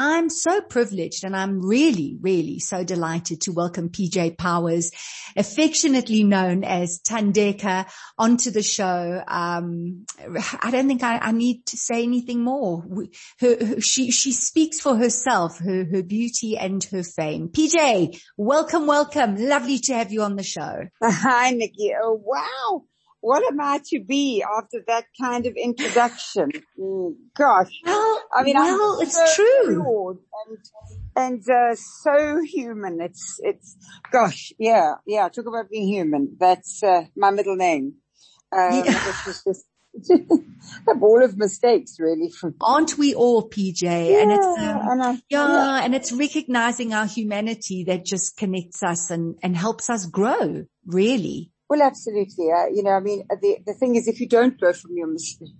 I'm so privileged and I'm really, really so delighted to welcome PJ Powers, affectionately known as Thandeka, onto the show. Um, I don't think I, I, need to say anything more. Her, she, she speaks for herself, her, her beauty and her fame. PJ, welcome, welcome. Lovely to have you on the show. Hi, Nikki. Oh, wow what am I to be after that kind of introduction? Mm, gosh. Well, I mean, well, it's so true. And, and, uh, so human. It's, it's, gosh, yeah, yeah, talk about being human. That's, uh, my middle name. Um, yeah. just, a ball of mistakes really aren't we all PJ yeah, and it's um, and I, yeah, yeah and it's recognizing our humanity that just connects us and and helps us grow really well, absolutely. Uh, you know, I mean, the, the thing is, if you don't grow from your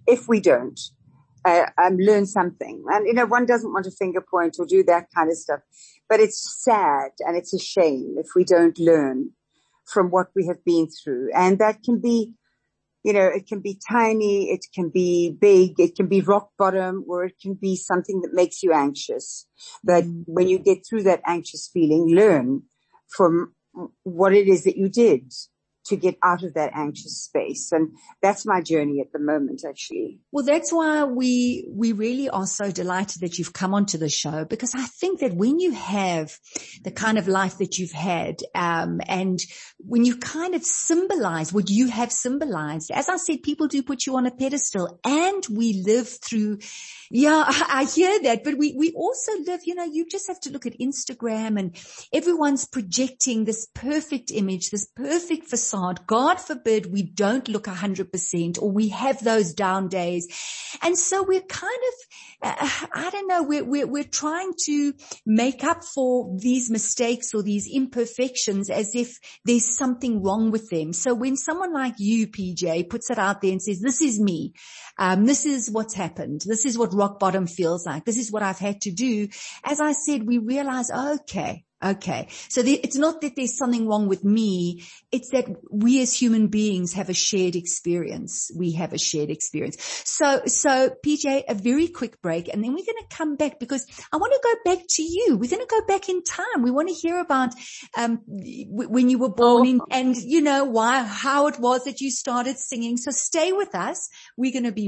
if we don't, uh, um, learn something. And, you know, one doesn't want to finger point or do that kind of stuff, but it's sad and it's a shame if we don't learn from what we have been through. And that can be, you know, it can be tiny, it can be big, it can be rock bottom, or it can be something that makes you anxious. But when you get through that anxious feeling, learn from what it is that you did to get out of that anxious space. And that's my journey at the moment, actually. Well, that's why we, we really are so delighted that you've come onto the show because I think that when you have the kind of life that you've had, um, and when you kind of symbolize what you have symbolized, as I said, people do put you on a pedestal and we live through, yeah, I hear that, but we, we also live, you know, you just have to look at Instagram and everyone's projecting this perfect image, this perfect facade God forbid we don't look a hundred percent or we have those down days. And so we're kind of, uh, I don't know, we're, we're, we're trying to make up for these mistakes or these imperfections as if there's something wrong with them. So when someone like you, PJ, puts it out there and says, this is me, um, this is what's happened. This is what rock bottom feels like. This is what I've had to do. As I said, we realize, okay, Okay. So the, it's not that there's something wrong with me. It's that we as human beings have a shared experience. We have a shared experience. So, so PJ, a very quick break and then we're going to come back because I want to go back to you. We're going to go back in time. We want to hear about, um, w- when you were born in, and you know why, how it was that you started singing. So stay with us. We're going to be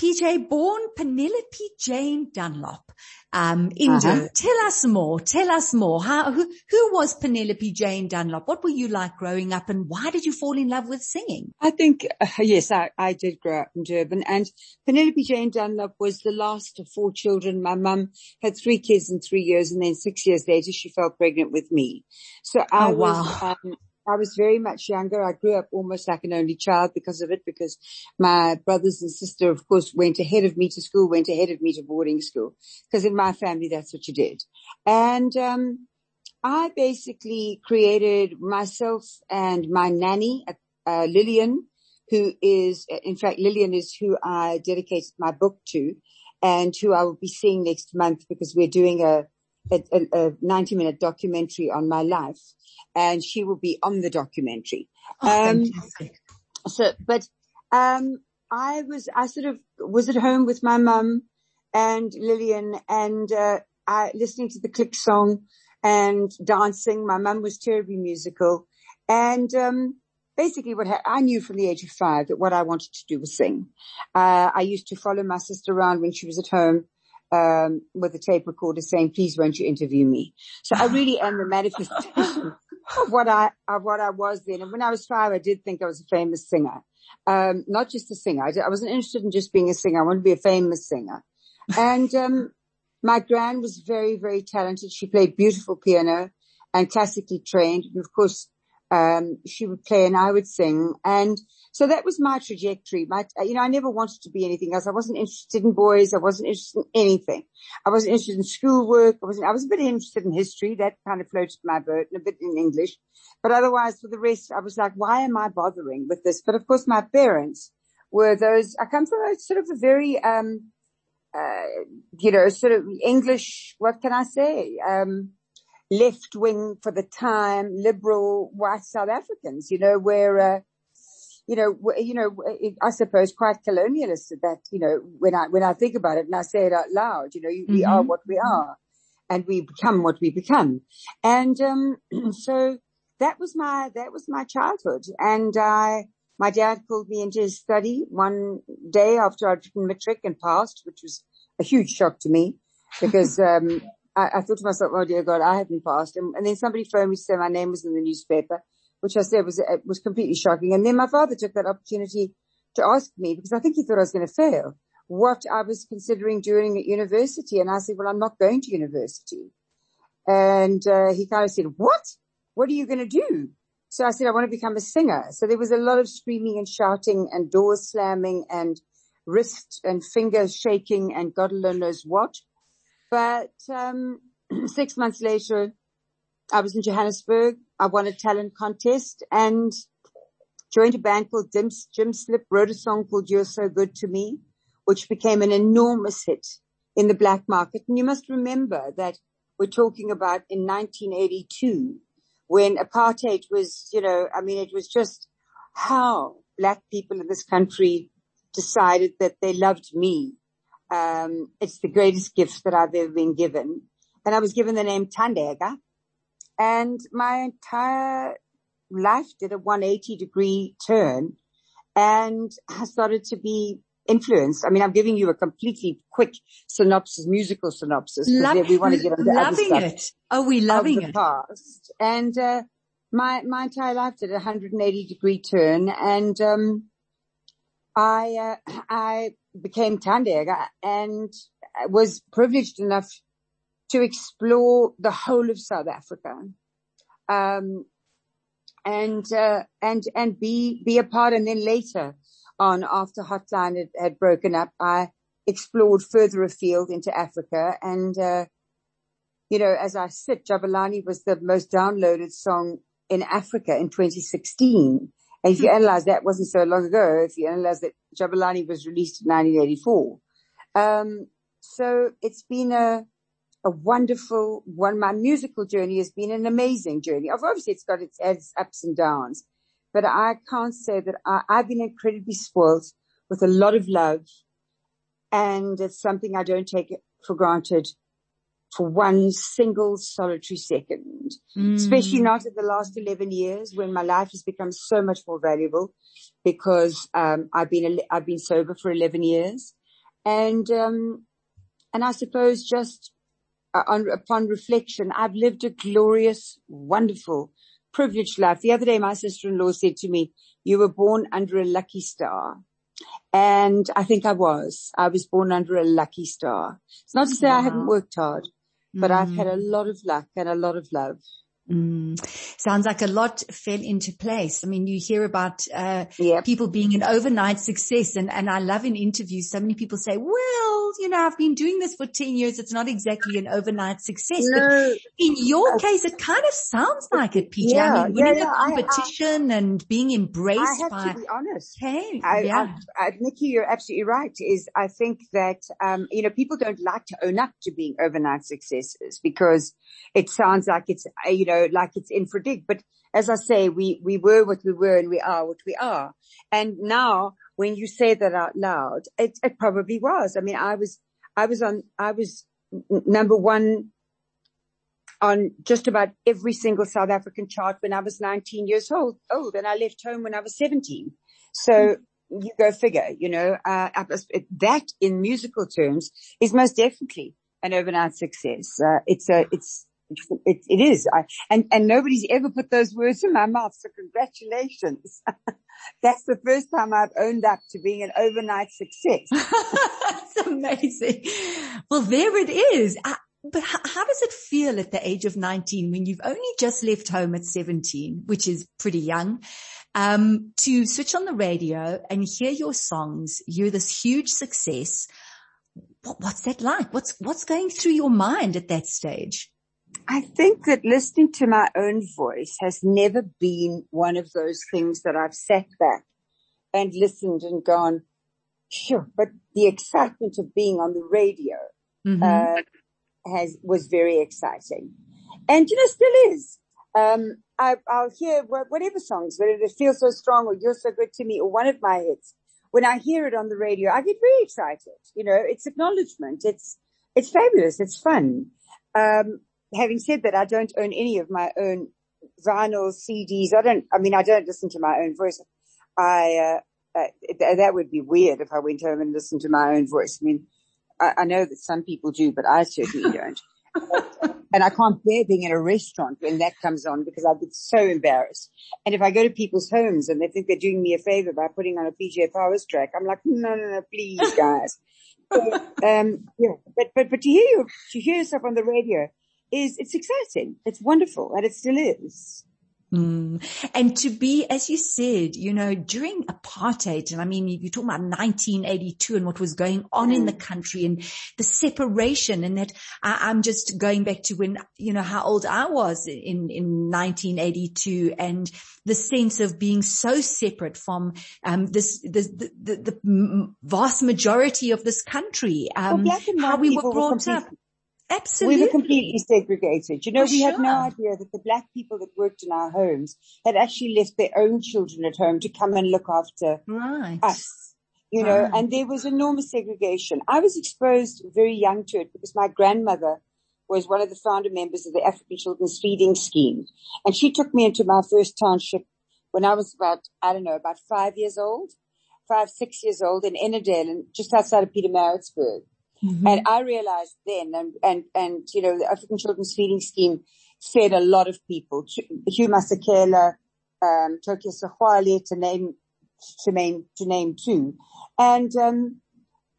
PJ born Penelope Jane Dunlop um, Indo. Uh-huh. Tell us more. Tell us more. How, who, who was Penelope Jane Dunlop? What were you like growing up and why did you fall in love with singing? I think, uh, yes, I, I did grow up in Durban and Penelope Jane Dunlop was the last of four children. My mum had three kids in three years and then six years later she fell pregnant with me. So I oh, was, wow. um, I was very much younger. I grew up almost like an only child because of it, because my brothers and sister, of course, went ahead of me to school, went ahead of me to boarding school. Because in my family, that's what you did. And, um, I basically created myself and my nanny, uh, Lillian, who is, in fact, Lillian is who I dedicated my book to and who I will be seeing next month because we're doing a, a, a 90 minute documentary on my life and she will be on the documentary. Oh, um, fantastic. So, but, um, I was, I sort of was at home with my mum and Lillian and, uh, I listening to the click song and dancing. My mum was terribly musical and, um, basically what ha- I knew from the age of five that what I wanted to do was sing. Uh, I used to follow my sister around when she was at home um, with a tape recorder saying, please won't you interview me? So I really am the manifestation of what I, of what I was then. And when I was five, I did think I was a famous singer. Um, not just a singer. I, I, wasn't interested in just being a singer. I wanted to be a famous singer. And, um, my gran was very, very talented. She played beautiful piano and classically trained. And of course, um, she would play and I would sing. And so that was my trajectory. My, you know, I never wanted to be anything else. I wasn't interested in boys. I wasn't interested in anything. I wasn't interested in schoolwork. I wasn't, I was a bit interested in history. That kind of floated my boat and a bit in English. But otherwise for the rest, I was like, why am I bothering with this? But of course my parents were those, I come from a sort of a very, um, uh, you know, sort of English, what can I say? Um, left wing for the time, liberal white South Africans, you know, where, uh, you know, you know, I suppose quite colonialist at that, you know, when I, when I think about it and I say it out loud, you know, mm-hmm. we are what we are and we become what we become. And, um, so that was my, that was my childhood. And I, my dad called me into his study one day after I'd written matric and passed, which was a huge shock to me because, um, I, I, thought to myself, oh dear God, I haven't passed. And, and, then somebody phoned me to say my name was in the newspaper, which I said was, was completely shocking. And then my father took that opportunity to ask me because I think he thought I was going to fail what I was considering doing at university. And I said, well, I'm not going to university. And, uh, he kind of said, what? What are you going to do? So I said, I want to become a singer. So there was a lot of screaming and shouting and doors slamming and wrist and finger shaking and God alone knows what. But um, six months later, I was in Johannesburg. I won a talent contest and joined a band called Jim, Jim Slip, wrote a song called You're So Good to Me, which became an enormous hit in the black market. And you must remember that we're talking about in 1982 when apartheid was, you know, I mean, it was just how black people in this country decided that they loved me um, it's the greatest gift that I've ever been given. And I was given the name Thandeka And my entire life did a 180 degree turn and I started to be influenced. I mean, I'm giving you a completely quick synopsis, musical synopsis. Love, we want to get on into loving it. Oh, we loving it. Past. And, uh, my, my entire life did a 180 degree turn and, um, I, uh, I became Thandeka and was privileged enough to explore the whole of South Africa. Um, and, uh, and, and be, be a part. And then later on after Hotline had, had broken up, I explored further afield into Africa and, uh, you know, as I said, Jabulani was the most downloaded song in Africa in 2016. And if you analyze that wasn't so long ago, if you analyze that Jabulani was released in 1984. Um, so it's been a, a wonderful one. My musical journey has been an amazing journey. Obviously it's got its, its ups and downs, but I can't say that I, I've been incredibly spoiled with a lot of love and it's something I don't take for granted for one single solitary second, mm. especially not in the last 11 years when my life has become so much more valuable because, um, I've been, I've been sober for 11 years and, um, and I suppose just uh, on, upon reflection, I've lived a glorious, wonderful, privileged life. The other day, my sister-in-law said to me, you were born under a lucky star. And I think I was. I was born under a lucky star. It's not to say wow. I haven't worked hard but. I've had a mm. lot of luck and a lot of love. Mm. Sounds like a lot fell into place. I mean, you hear about uh, yep. people being an overnight success, and and I love in interviews. So many people say, "Well, you know, I've been doing this for ten years. It's not exactly an overnight success." No. But in your uh, case, it kind of sounds like it, PJ. Yeah, I mean, winning yeah, yeah. competition I, I, and being embraced. I have by, to be honest. Hey, I, yeah, Nikki, you're absolutely right. Is I think that um, you know people don't like to own up to being overnight successes because it sounds like it's uh, you know like it's infradig. But as I say, we, we were what we were and we are what we are. And now when you say that out loud, it, it probably was. I mean, I was, I was on, I was number one on just about every single South African chart when I was 19 years old, old and I left home when I was 17. So mm-hmm. you go figure, you know, uh, that in musical terms is most definitely an overnight success. Uh, it's a, it's, It, it is. I, and, and nobody's ever put those words in my mouth. So congratulations. That's the first time I've owned up to being an overnight success. That's amazing. Well, there it is. I, but how, how, does it feel at the age of 19 when you've only just left home at 17, which is pretty young, um, to switch on the radio and hear your songs, you're this huge success. What, what's that like? What's, what's going through your mind at that stage? I think that listening to my own voice has never been one of those things that I've sat back and listened and gone, sure, but the excitement of being on the radio, mm-hmm. uh, has, was very exciting. And, you know, still is. Um, I, will hear whatever songs, whether it feels so strong or you're so good to me or one of my hits. When I hear it on the radio, I get very excited. You know, it's acknowledgement. It's, it's fabulous. It's fun. Um, having said that, I don't own any of my own vinyl CDs. I don't, I mean, I don't listen to my own voice. I, uh, uh, that would be weird if I went home and listened to my own voice. I mean, I, I know that some people do, but I certainly don't. and I can't bear being in a restaurant when that comes on because I get so embarrassed. And if I go to people's homes and they think they're doing me a favor by putting on a PJ Powers track, I'm like, no, no, no, please guys. so, um, yeah, but, but, but to hear you, to hear yourself on the radio is, it's exciting. It's wonderful and it still is. Mm. And to be, as you said, you know, during apartheid, and I mean, you talk about 1982 and what was going on mm. in the mm. country and the separation and that I, am just going back to when, you know, how old I was in, in 1982 and the sense of being so separate from, um, this, this the, the, the, vast majority of this country, um, well, how we were brought up. Absolutely. We were completely segregated. You know, For we sure. had no idea that the black people that worked in our homes had actually left their own children at home to come and look after right. us. You know, right. and there was enormous segregation. I was exposed very young to it because my grandmother was one of the founder members of the African Children's Feeding Scheme. And she took me into my first township when I was about, I don't know, about five years old, five, six years old in Edendale, and just outside of Pietermaritzburg. Mm-hmm. And I realized then, and, and, and, you know, the African Children's Feeding Scheme fed a lot of people. Hugh Masekela, um, Tokyo Sexwale, to name, to name, to name two. And, um,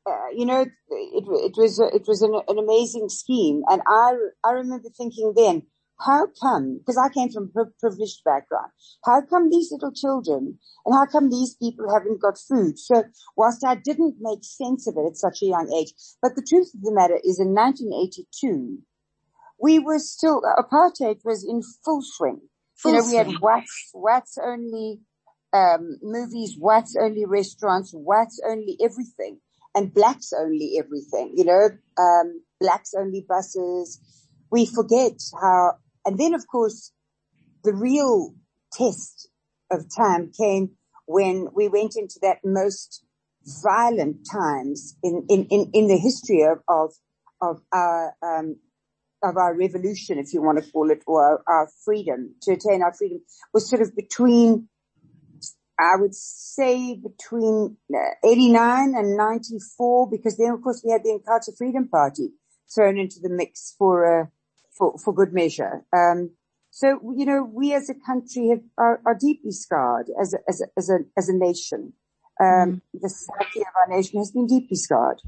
uh, you know, it, it, it was, it was an, an amazing scheme. And I, I remember thinking then, how come, because I came from a privileged background, how come these little children and how come these people haven't got food? So whilst I didn't make sense of it at such a young age, but the truth of the matter is in 1982, we were still, apartheid was in full swing. Full you know, we had whites, whites only, um, movies, whites only restaurants, whites only everything and blacks only everything, you know, um, blacks only buses. We forget how and then of course, the real test of time came when we went into that most violent times in, in, in, in the history of, of, of our, um, of our revolution, if you want to call it, or our, freedom, to attain our freedom, was sort of between, I would say between uh, 89 and 94, because then of course we had the Inkatha Freedom Party thrown into the mix for, uh, for, for good measure. Um, so, you know, we as a country have, are, are deeply scarred as a, as a, as a, as a nation. Um, mm. the psyche of our nation has been deeply scarred.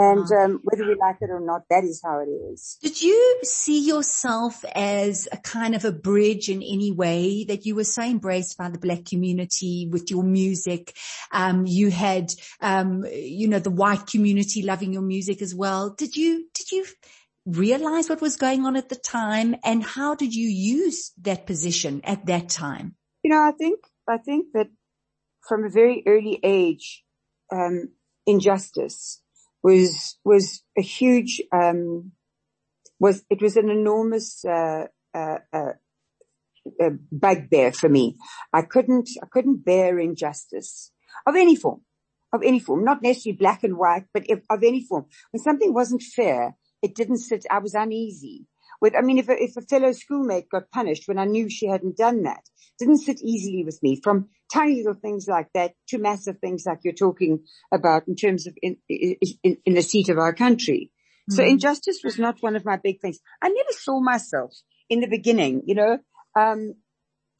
And um, whether we like it or not, that is how it is. Did you see yourself as a kind of a bridge in any way that you were so embraced by the black community with your music? Um, you had, um, you know, the white community loving your music as well. Did you, did you realize what was going on at the time and how did you use that position at that time? You know, I think, I think that from a very early age, um, injustice was, was a huge, um, was, it was an enormous, uh, uh, uh, bugbear for me. I couldn't, I couldn't bear injustice of any form, of any form, not necessarily black and white, but if, of any form. When something wasn't fair, it didn't sit, I was uneasy. With, I mean, if a, if a fellow schoolmate got punished when I knew she hadn't done that, didn't sit easily with me from tiny little things like that to massive things like you're talking about in terms of in, in, in the seat of our country. So injustice was not one of my big things. I never saw myself in the beginning, you know, um,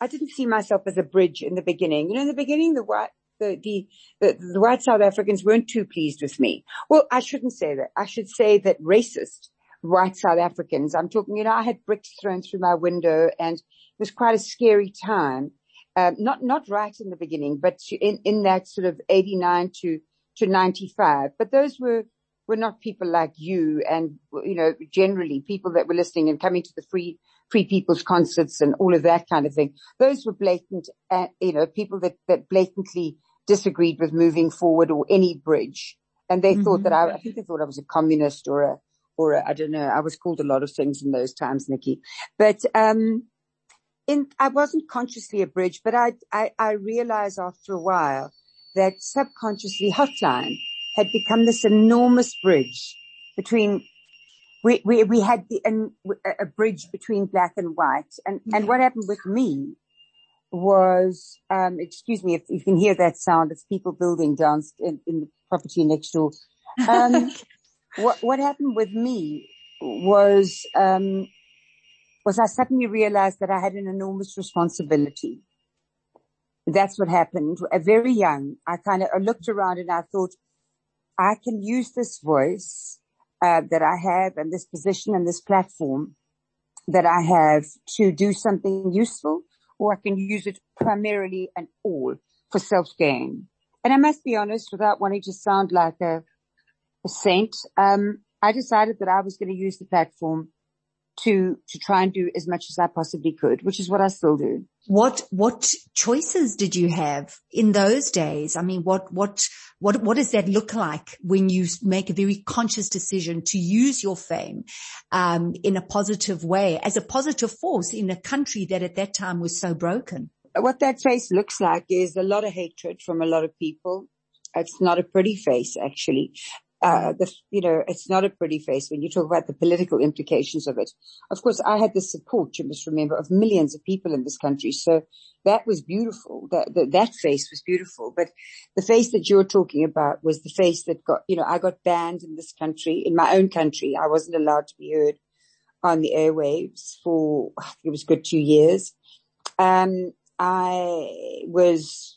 I didn't see myself as a bridge in the beginning. You know, in the beginning, the white, the, the, the, the white South Africans weren't too pleased with me. Well, I shouldn't say that. I should say that racist white South Africans, I'm talking, you know, I had bricks thrown through my window and it was quite a scary time. Um, not, not right in the beginning, but in, in that sort of 89 to, to 95. But those were, were not people like you and, you know, generally people that were listening and coming to the free, free people's concerts and all of that kind of thing. Those were blatant, uh, you know, people that, that blatantly disagreed with moving forward or any bridge. And they mm-hmm. thought that I, I think they thought I was a communist or a, or I don't know. I was called a lot of things in those times, Nikki. But um, in, I wasn't consciously a bridge, but I, I, I realized after a while that subconsciously Hotline had become this enormous bridge between. We we we had the, an, a bridge between black and white, and and what happened with me was, um, excuse me if you can hear that sound, it's people building down in, in the property next door. Um, what, what happened with me was, um, was I suddenly realized that I had an enormous responsibility. That's what happened. Very young, I kind of looked around and I thought, I can use this voice uh, that I have and this position and this platform that I have to do something useful, or I can use it primarily and all for self gain. And I must be honest, without wanting to sound like a saint, um, I decided that I was going to use the platform to, to try and do as much as I possibly could, which is what I still do. What, what choices did you have in those days? I mean, what, what, what, what does that look like when you make a very conscious decision to use your fame, um, in a positive way as a positive force in a country that at that time was so broken? What that face looks like is a lot of hatred from a lot of people. It's not a pretty face, actually uh, the, you know, it's not a pretty face when you talk about the political implications of it. Of course, I had the support, you must remember, of millions of people in this country. So that was beautiful. That, that, that face was beautiful. But the face that you're talking about was the face that got, you know, I got banned in this country, in my own country. I wasn't allowed to be heard on the airwaves for, I think it was good two years. Um, I was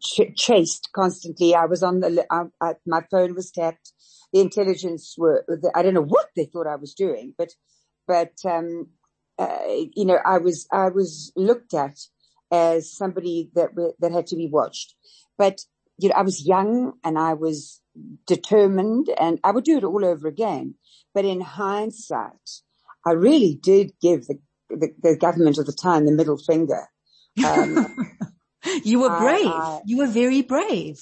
ch- chased constantly. I was on the, I, I, my phone was tapped. The intelligence were, I don't know what they thought I was doing, but, but, um, uh, you know, I was, I was looked at as somebody that, that had to be watched. But, you know, I was young and I was determined and I would do it all over again. But in hindsight, I really did give the, the, the government of the time the middle finger um, you were brave. You were very brave.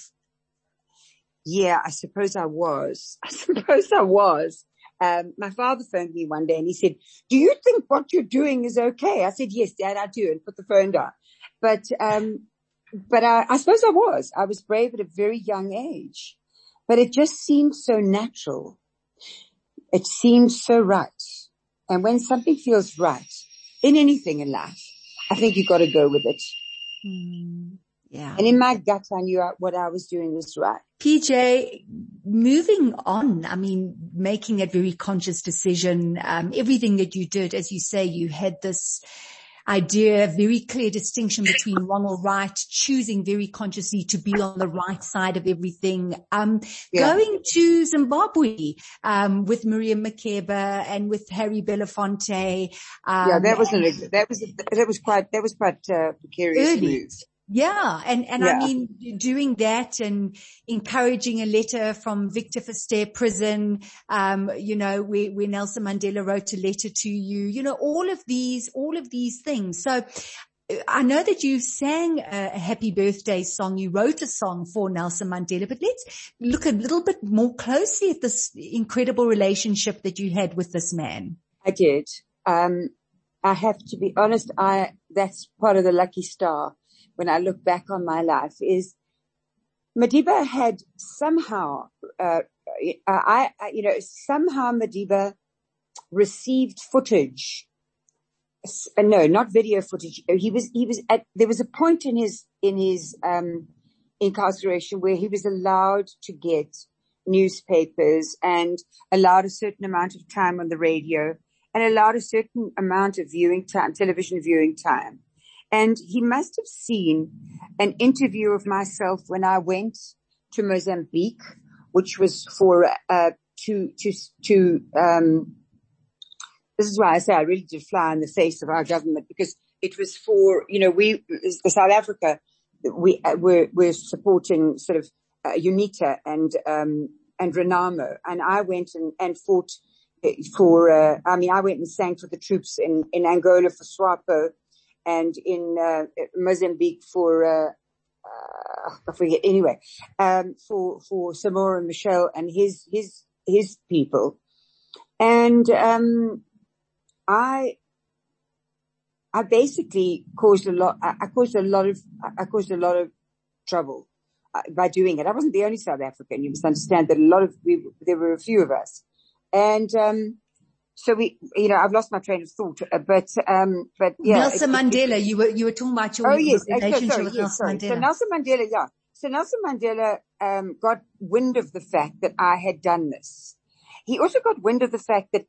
Yeah, I suppose I was. I suppose I was. Um, my father phoned me one day and he said, do you think what you're doing is okay? I said, yes, dad, I do and put the phone down. But, um, but I, I suppose I was. I was brave at a very young age, but it just seemed so natural. It seemed so right. And when something feels right in anything in life, I think you've got to go with it. Mm, yeah. And in my gut, I knew what I was doing was right. PJ, moving on, I mean, making a very conscious decision, um, everything that you did, as you say, you had this, idea, very clear distinction between wrong or right, choosing very consciously to be on the right side of everything. Um, yeah. going to Zimbabwe, um, with Miriam Makeba and with Harry Belafonte. Um, yeah, that was, a, that was, that was quite, that was quite, uh, precarious early. move. Yeah. And, and yeah. I mean, doing that and encouraging a letter from Victor Verster prison, um, you know, where, where Nelson Mandela wrote a letter to you, you know, all of these, all of these things. So I know that you sang a happy birthday song. You wrote a song for Nelson Mandela, but let's look a little bit more closely at this incredible relationship that you had with this man. I did. Um, I have to be honest. I, that's part of the lucky star when I look back on my life is Madiba had somehow, uh, I, I, you know, somehow Madiba received footage. Uh, no, not video footage. He was, he was at, there was a point in his, in his, um, incarceration where he was allowed to get newspapers and allowed a certain amount of time on the radio and allowed a certain amount of viewing time, television viewing time. And he must have seen an interview of myself when I went to Mozambique, which was for, uh, to, to, to, um, this is why I say I really did fly in the face of our government because it was for, you know, we, South Africa, we uh, were, were supporting sort of uh, UNITA and, um, and Renamo. And I went and, and fought uh, for, uh, I mean, I went and sang for the troops in, in Angola for SWAPO and in, uh, Mozambique for, uh, uh, I forget anyway, um, for, for Samora Machel and his, his, his people. And, um, I, I basically caused a lot, I caused a lot of, I caused a lot of trouble by doing it. I wasn't the only South African. You must understand that a lot of, we, there were a few of us. And, um, so we, you know, I've lost my train of thought, uh, but, um, but yeah. Nelson it, Mandela, it, you were, you were talking about your oh, yes, relationship sorry, with yes, Nelson sorry. Mandela. So Nelson Mandela, yeah. So Nelson Mandela, um, got wind of the fact that I had done this. He also got wind of the fact that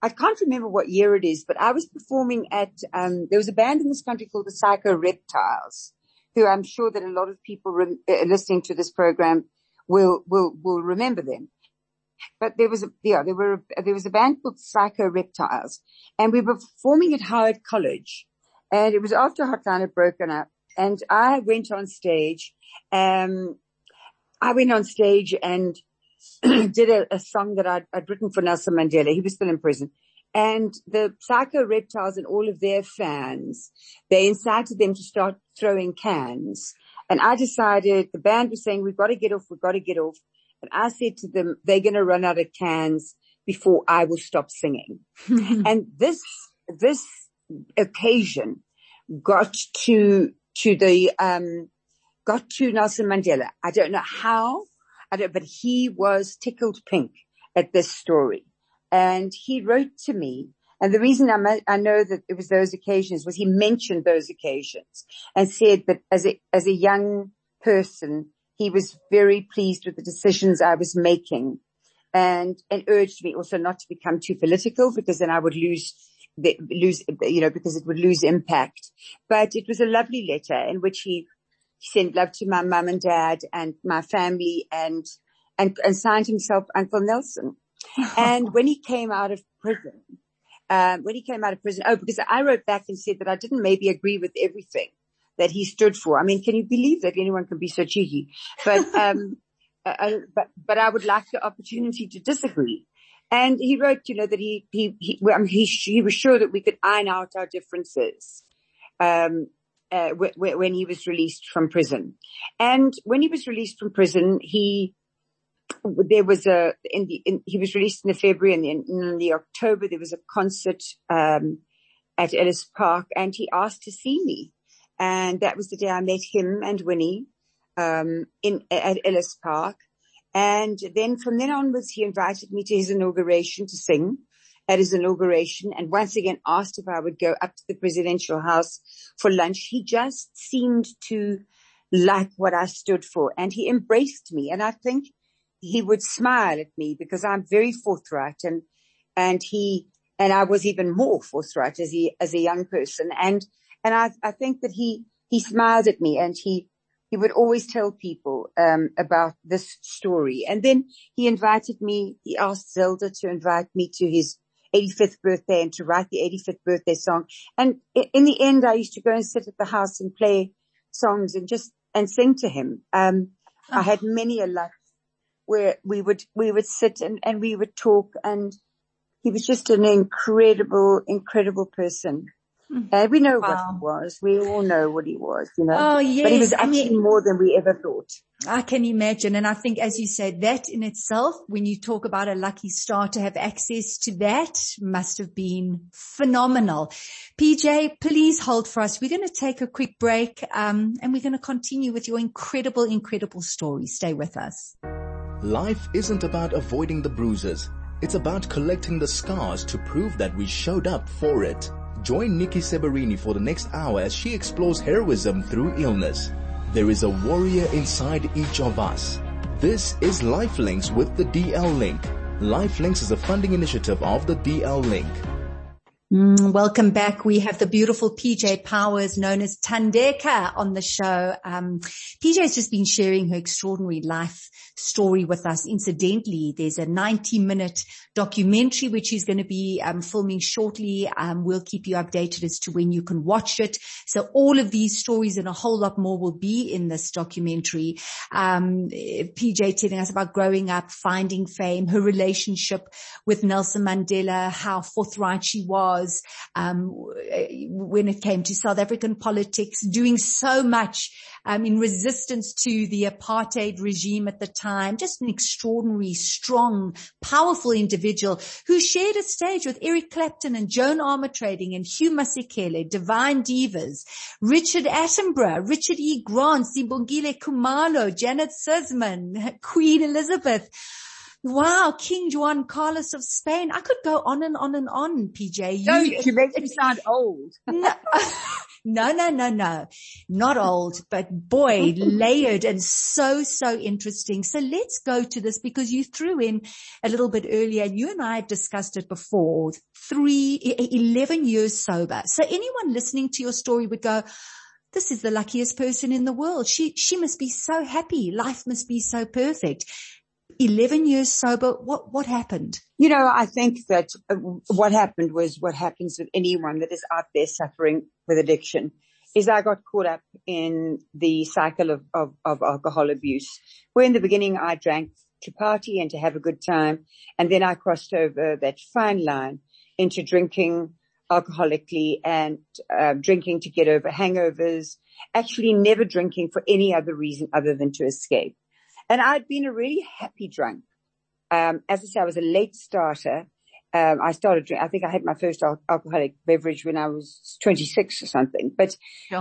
I can't remember what year it is, but I was performing at, um, there was a band in this country called the Psycho Reptiles, who I'm sure that a lot of people re- uh, listening to this program will, will, will remember them. But there was a, yeah, there were, there was a band called Psycho Reptiles and we were performing at Howard College and it was after Hotline had broken up and I went on stage, um, I went on stage and did a, a, song that I'd, I'd, written for Nelson Mandela. He was still in prison. And the Psycho Reptiles and all of their fans, they incited them to start throwing cans. And I decided, the band was saying, we've got to get off, we've got to get off. And I said to them, they're going to run out of cans before I will stop singing. and this, this occasion got to, to the, um, got to Nelson Mandela. I don't know how, I don't, but he was tickled pink at this story. And he wrote to me. And the reason I, I know that it was those occasions was he mentioned those occasions and said that as a, as a young person, he was very pleased with the decisions I was making and, and urged me also not to become too political because then I would lose lose, you know, because it would lose impact. But it was a lovely letter in which he he sent love to my mum and dad and my family and, and, and signed himself Uncle Nelson. and when he came out of prison, um, when he came out of prison, oh, because I wrote back and said that I didn't maybe agree with everything that he stood for. I mean, can you believe that anyone can be so cheeky? But, um, uh, uh but, but I would like the opportunity to disagree. And he wrote, you know, that he, he, he, I mean, he, he was sure that we could iron out our differences. Um, uh, w- w- when he was released from prison. And when he was released from prison, he there was a in the in, he was released in the February and in, in the October there was a concert um, at Ellis Park, and he asked to see me, and that was the day I met him and Winnie um, in at Ellis Park. And then from then onwards, he invited me to his inauguration to sing at his inauguration and once again asked if I would go up to the presidential house for lunch. He just seemed to like what I stood for and he embraced me. And I think he would smile at me because I'm very forthright and, and he, and I was even more forthright as he, as a young person. And, and I, I think that he, he smiled at me and he, he would always tell people um, about this story. And then he invited me, he asked Zelda to invite me to his 85th birthday and to write the 85th birthday song. And in the end, I used to go and sit at the house and play songs and just, and sing to him. Um, oh. I had many a life where we would, we would sit and, and we would talk and he was just an incredible, incredible person. And uh, we know wow. what he was. We all know what he was, you know. Oh, yes. But he was actually I mean, more than we ever thought. I can imagine. And I think, as you said, that in itself, when you talk about a lucky star to have access to that must have been phenomenal. PJ, please hold for us. We're going to take a quick break, um, and we're going to continue with your incredible, incredible story. Stay with us. Life isn't about avoiding the bruises. It's about collecting the scars to prove that we showed up for it. Join Nikki Seberini for the next hour as she explores heroism through illness. There is a warrior inside each of us. This is Lifelinks with the DL Link. Lifelinks is a funding initiative of the DL Link. Mm, welcome back. We have the beautiful PJ Powers known as Thandeka, on the show. Um, PJ has just been sharing her extraordinary life story with us. Incidentally, there's a 90 minute documentary which he's going to be um, filming shortly. Um, we'll keep you updated as to when you can watch it. So all of these stories and a whole lot more will be in this documentary. Um, PJ telling us about growing up, finding fame, her relationship with Nelson Mandela, how forthright she was was um, when it came to South African politics, doing so much um, in resistance to the apartheid regime at the time. Just an extraordinary, strong, powerful individual who shared a stage with Eric Clapton and Joan Armatrading and Hugh Masekela, Divine Divas, Richard Attenborough, Richard E. Grant, Sibongile Khumalo, Janet Suzman, Queen Elizabeth. Wow, King Juan Carlos of Spain. I could go on and on and on, PJ. You, no, you make me sound old. no, no, no, no, no, not old, but boy, layered and so, so interesting. So let's go to this because you threw in a little bit earlier and you and I have discussed it before. Three, 11 years sober. So anyone listening to your story would go, this is the luckiest person in the world. She, she must be so happy. Life must be so perfect. 11 years sober. What, what happened? You know, I think that uh, what happened was what happens with anyone that is out there suffering with addiction is I got caught up in the cycle of, of, of alcohol abuse where in the beginning I drank to party and to have a good time. And then I crossed over that fine line into drinking alcoholically and uh, drinking to get over hangovers, actually never drinking for any other reason other than to escape. And I'd been a really happy drunk. Um, as I say, I was a late starter. Um, I started drinking, I think I had my first al- alcoholic beverage when I was 26 or something, but,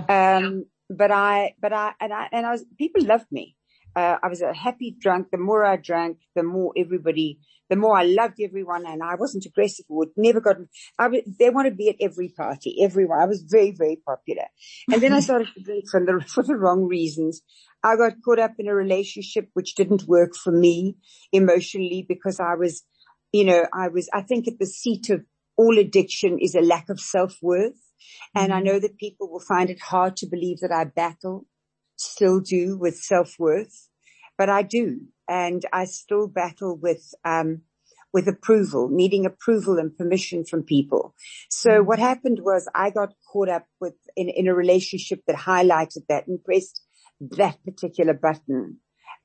um, but I, but I, and I, and I was, people loved me. Uh, I was a happy drunk. The more I drank, the more everybody, the more I loved everyone and I wasn't aggressive would never got, I was, they want to be at every party, everyone. I was very, very popular. And then I started to drink for the, for the wrong reasons. I got caught up in a relationship which didn't work for me emotionally because I was, you know, I was, I think at the seat of all addiction is a lack of self-worth. And I mm-hmm. know that people will find it hard to believe that I battle, still do with self-worth, but I do. And I still battle with, um, with approval, needing approval and permission from people. So mm-hmm. what happened was I got caught up with in, in a relationship that highlighted that and pressed that particular button.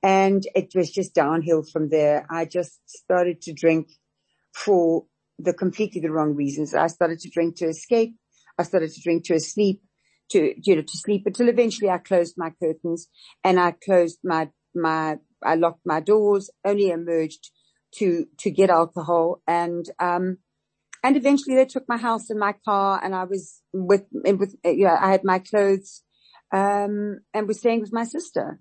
And it was just downhill from there. I just started to drink for the completely the wrong reasons. I started to drink to escape. I started to drink to escape, to, you know, to sleep until eventually I closed my curtains and I closed my, my, I locked my doors, only emerged to, to get alcohol and, um, and eventually they took my house and my car and I was with, with, you know, I had my clothes um, and was staying with my sister.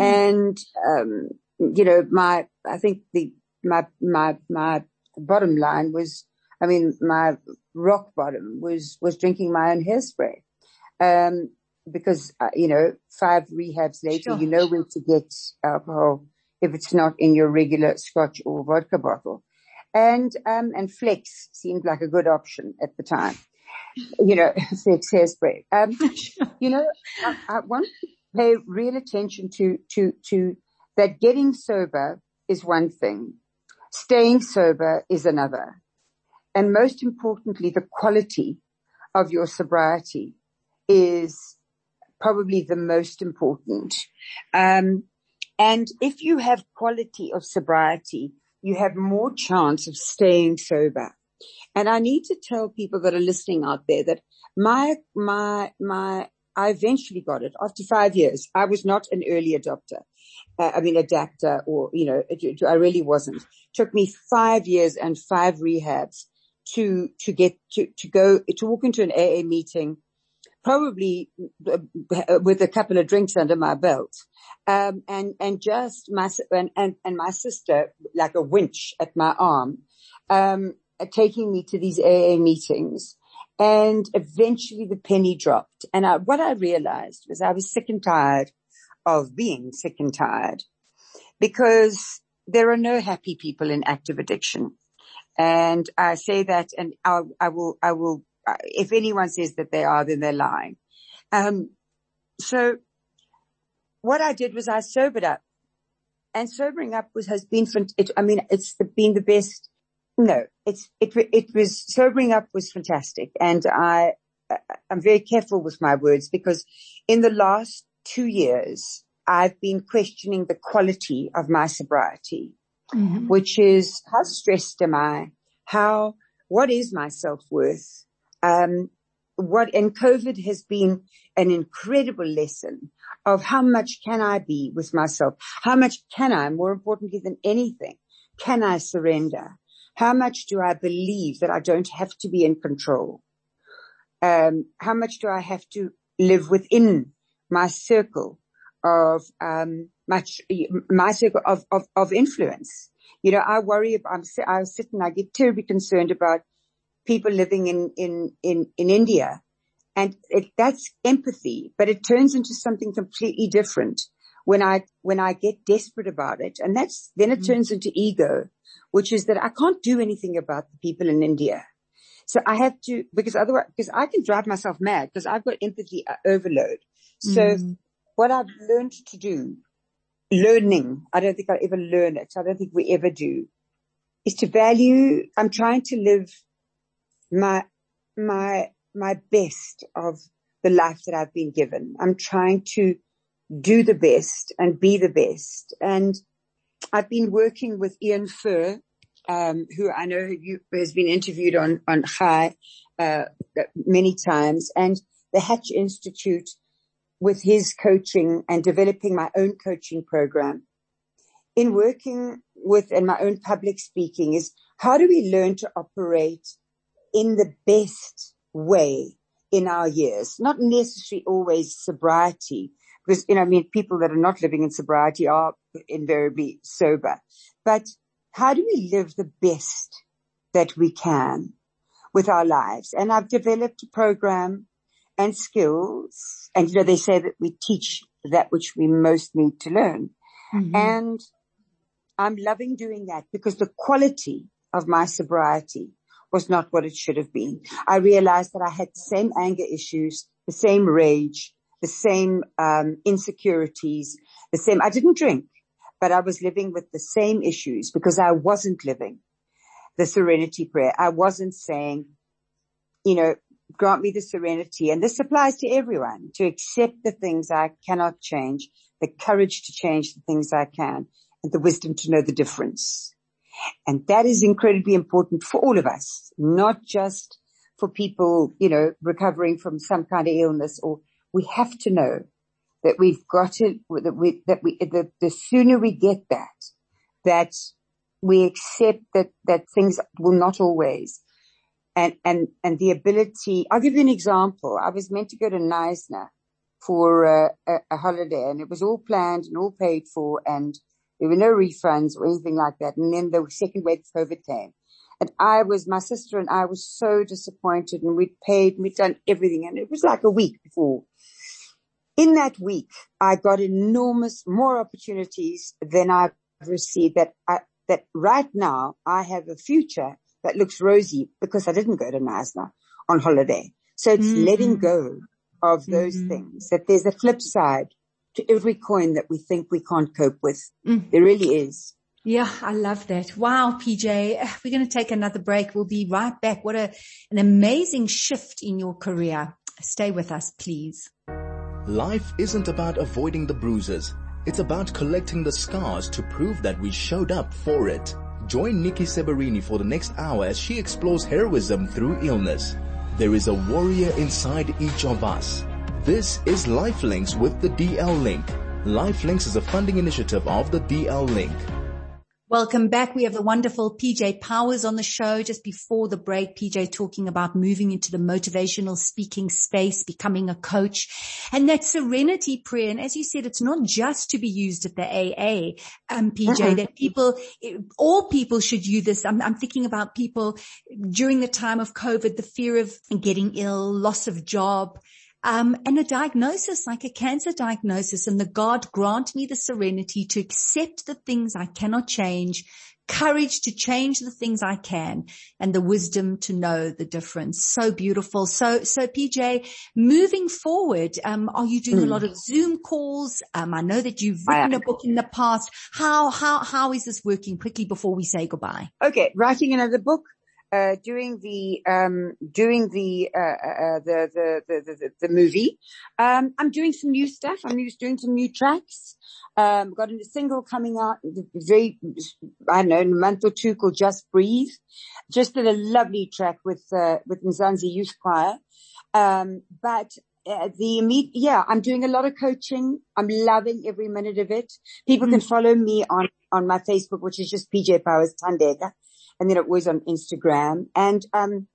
Mm. And, um, you know, my, I think the, my, my, my bottom line was, I mean, my rock bottom was, was drinking my own hairspray. Um, because, uh, you know, five rehabs later, sure. you know where to get alcohol if it's not in your regular scotch or vodka bottle. And, um, and Flex seemed like a good option at the time you know, fix hairspray. Um, you know, I, I want to pay real attention to, to, to that getting sober is one thing. Staying sober is another. And most importantly, the quality of your sobriety is probably the most important. Um, and if you have quality of sobriety, you have more chance of staying sober. And I need to tell people that are listening out there that my, my, my, I eventually got it after five years. I was not an early adopter. Uh, I mean, adapter or, you know, I really wasn't. Took me five years and five rehabs to, to get, to, to go, to walk into an AA meeting, probably uh, with a couple of drinks under my belt. Um, and, and just my, and, and, and my sister, like a winch at my arm, um, taking me to these AA meetings. And eventually the penny dropped. And I, what I realized was I was sick and tired of being sick and tired. because there are no happy people in active addiction. And I say that and I, I will, I will, if anyone says that they are, then they're lying. Um, so what I did was I sobered up and sobering up was, has been, it, I mean, it's been the best. No, it's, it, it was, sobering up was fantastic. And I, I'm very careful with my words because in the last two years, I've been questioning the quality of my sobriety, mm-hmm. which is how stressed am I? How, what is my self-worth? Um, what, and COVID has been an incredible lesson of how much can I be with myself? How much can I, more importantly than anything, can I surrender? How much do I believe that I don't have to be in control? Um, how much do I have to live within my circle of, um, much, my circle of, of, of influence? You know, I worry about, I'm, I sit and I get terribly concerned about people living in, in, in, in India and it, that's empathy, but it turns into something completely different when I, when I get desperate about it. And that's, then it mm. turns into ego, which is that I can't do anything about the people in India. So I have to, because otherwise, because I can drive myself mad because I've got empathy uh, overload. So mm. what I've learned to do, learning, I don't think I'll ever learn it. I don't think we ever do is to value, I'm trying to live my, my my best of the life that I've been given. I'm trying to do the best and be the best. And I've been working with Ian Fuhr, um, who I know you, has been interviewed on, on Chai, uh, many times and the Hatch Institute with his coaching and developing my own coaching program. In working with and my own public speaking is how do we learn to operate in the best way in our years, not necessarily always sobriety, because, you know, I mean, people that are not living in sobriety are invariably sober, but how do we live the best that we can with our lives? And I've developed a program and skills and, you know, they say that we teach that which we most need to learn. Mm-hmm. And I'm loving doing that because the quality of my sobriety was not what it should have been. I realized that I had the same anger issues, the same rage, the same um, insecurities, the same. I didn't drink, but I was living with the same issues because I wasn't living the serenity prayer. I wasn't saying, you know, grant me the serenity. And this applies to everyone to accept the things I cannot change, the courage to change the things I can, and the wisdom to know the difference. And that is incredibly important for all of us, not just for people, you know, recovering from some kind of illness or we have to know that we've got it, that we, that we, the, the sooner we get that, that we accept that, that things will not always. And, and, and the ability, I'll give you an example. I was meant to go to Knysna for a, a, a holiday and it was all planned and all paid for and there were no refunds or anything like that. And then the second wave of COVID came. And I was, my sister and I was so disappointed and we'd paid, we'd done everything. And it was like a week before. In that week, I got enormous more opportunities than I've received that I, that right now I have a future that looks rosy because I didn't go to Knysna on holiday. So it's mm-hmm. letting go of those mm-hmm. things that there's a flip side to every coin that we think we can't cope with. Mm. There really is. Yeah, I love that. Wow, PJ, we're going to take another break. We'll be right back. What a, an amazing shift in your career. Stay with us, please. Life isn't about avoiding the bruises. It's about collecting the scars to prove that we showed up for it. Join Nikki Seberini for the next hour as she explores heroism through illness. There is a warrior inside each of us this is Lifelinks with the DL Link. Lifelinks is a funding initiative of the DL Link. Welcome back. We have the wonderful PJ Powers on the show just before the break. PJ talking about moving into the motivational speaking space, becoming a coach and that serenity prayer. And as you said, it's not just to be used at the AA, um, PJ, mm-hmm. that people, all people should use this. I'm, I'm thinking about people during the time of COVID, the fear of getting ill, loss of job, um, and a diagnosis, like a cancer diagnosis and the God grant me the serenity to accept the things I cannot change, courage to change the things I can and the wisdom to know the difference. So beautiful. So, so PJ, moving forward, um, are you doing mm. a lot of Zoom calls? Um, I know that you've written a book in the past. How, how, how is this working quickly before we say goodbye? Okay. Writing another book. Uh, doing the um, doing the, uh, uh, the, the, the the the movie. Um, I'm doing some new stuff. I'm doing some new tracks. Um, got a single coming out very, I don't know, in a month or two called Just Breathe. Just did a lovely track with, uh, with Mzansi Youth Choir. Um, but uh, the immediate, yeah, I'm doing a lot of coaching. I'm loving every minute of it. People can mm. follow me on, on my Facebook, which is just PJ Powers Thandeka. And then it was on Instagram. And, um,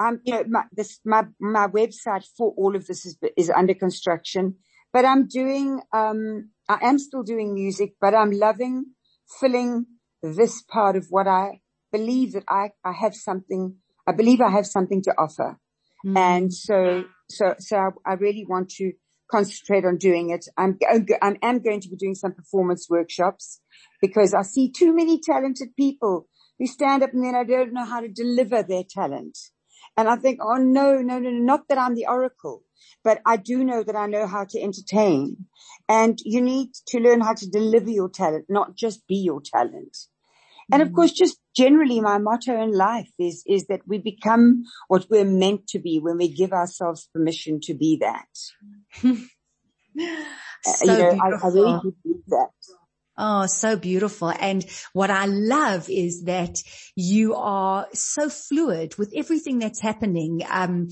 I'm, you know, my, this, my, my website for all of this is, is under construction, but I'm doing, um, I am still doing music, but I'm loving filling this part of what I believe that I, I have something, I believe I have something to offer. Mm. And so, so, so I, I, really want to concentrate on doing it. I'm, I am going to be doing some performance workshops because I see too many talented people who stand up and then I don't know how to deliver their talent. And I think, oh no, no, no, not that I'm the oracle, but I do know that I know how to entertain and you need to learn how to deliver your talent, not just be your talent. And of mm. course, just generally my motto in life is, is that we become what we're meant to be when we give ourselves permission to be that. so uh, you know, I, I really believe that. Oh, so beautiful. And what I love is that you are so fluid with everything that's happening, um,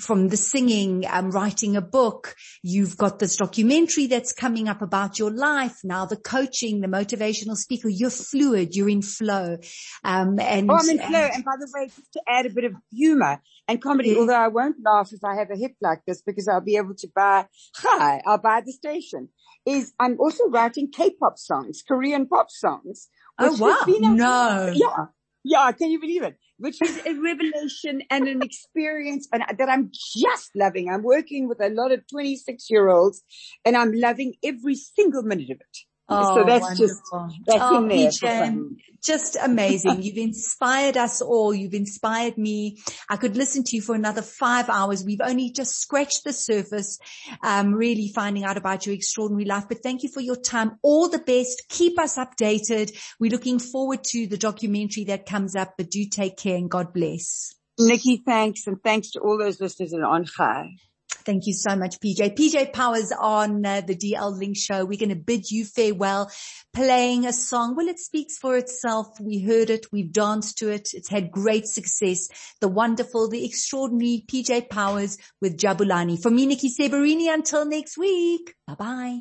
from the singing, um, writing a book. You've got this documentary that's coming up about your life. Now the coaching, the motivational speaker, you're fluid, you're in flow. Um, and, oh, I'm in flow. And by the way, just to add a bit of humor and comedy, yeah. although I won't laugh if I have a hip like this because I'll be able to buy, hi, I'll buy the station is I'm also writing K-pop songs, Korean pop songs. Oh wow! A, no. Yeah. Yeah. Can you believe it? Which is a revelation and an experience and that I'm just loving. I'm working with a lot of 26 year olds and I'm loving every single minute of it. Oh, so that's wonderful. just, that's oh, PJ, just amazing. You've inspired us all. You've inspired me. I could listen to you for another five hours. We've only just scratched the surface, um, really finding out about your extraordinary life. But thank you for your time. All the best. Keep us updated. We're looking forward to the documentary that comes up, but do take care and God bless. Nikki, thanks. And thanks to all those listeners in On Chai. Thank you so much, PJ. PJ Powers on uh, the DL Link show. We're going to bid you farewell playing a song. Well, it speaks for itself. We heard it. We've danced to it. It's had great success. The wonderful, the extraordinary PJ Powers with Jabulani. For me, Nikki Seberini, until next week. Bye bye.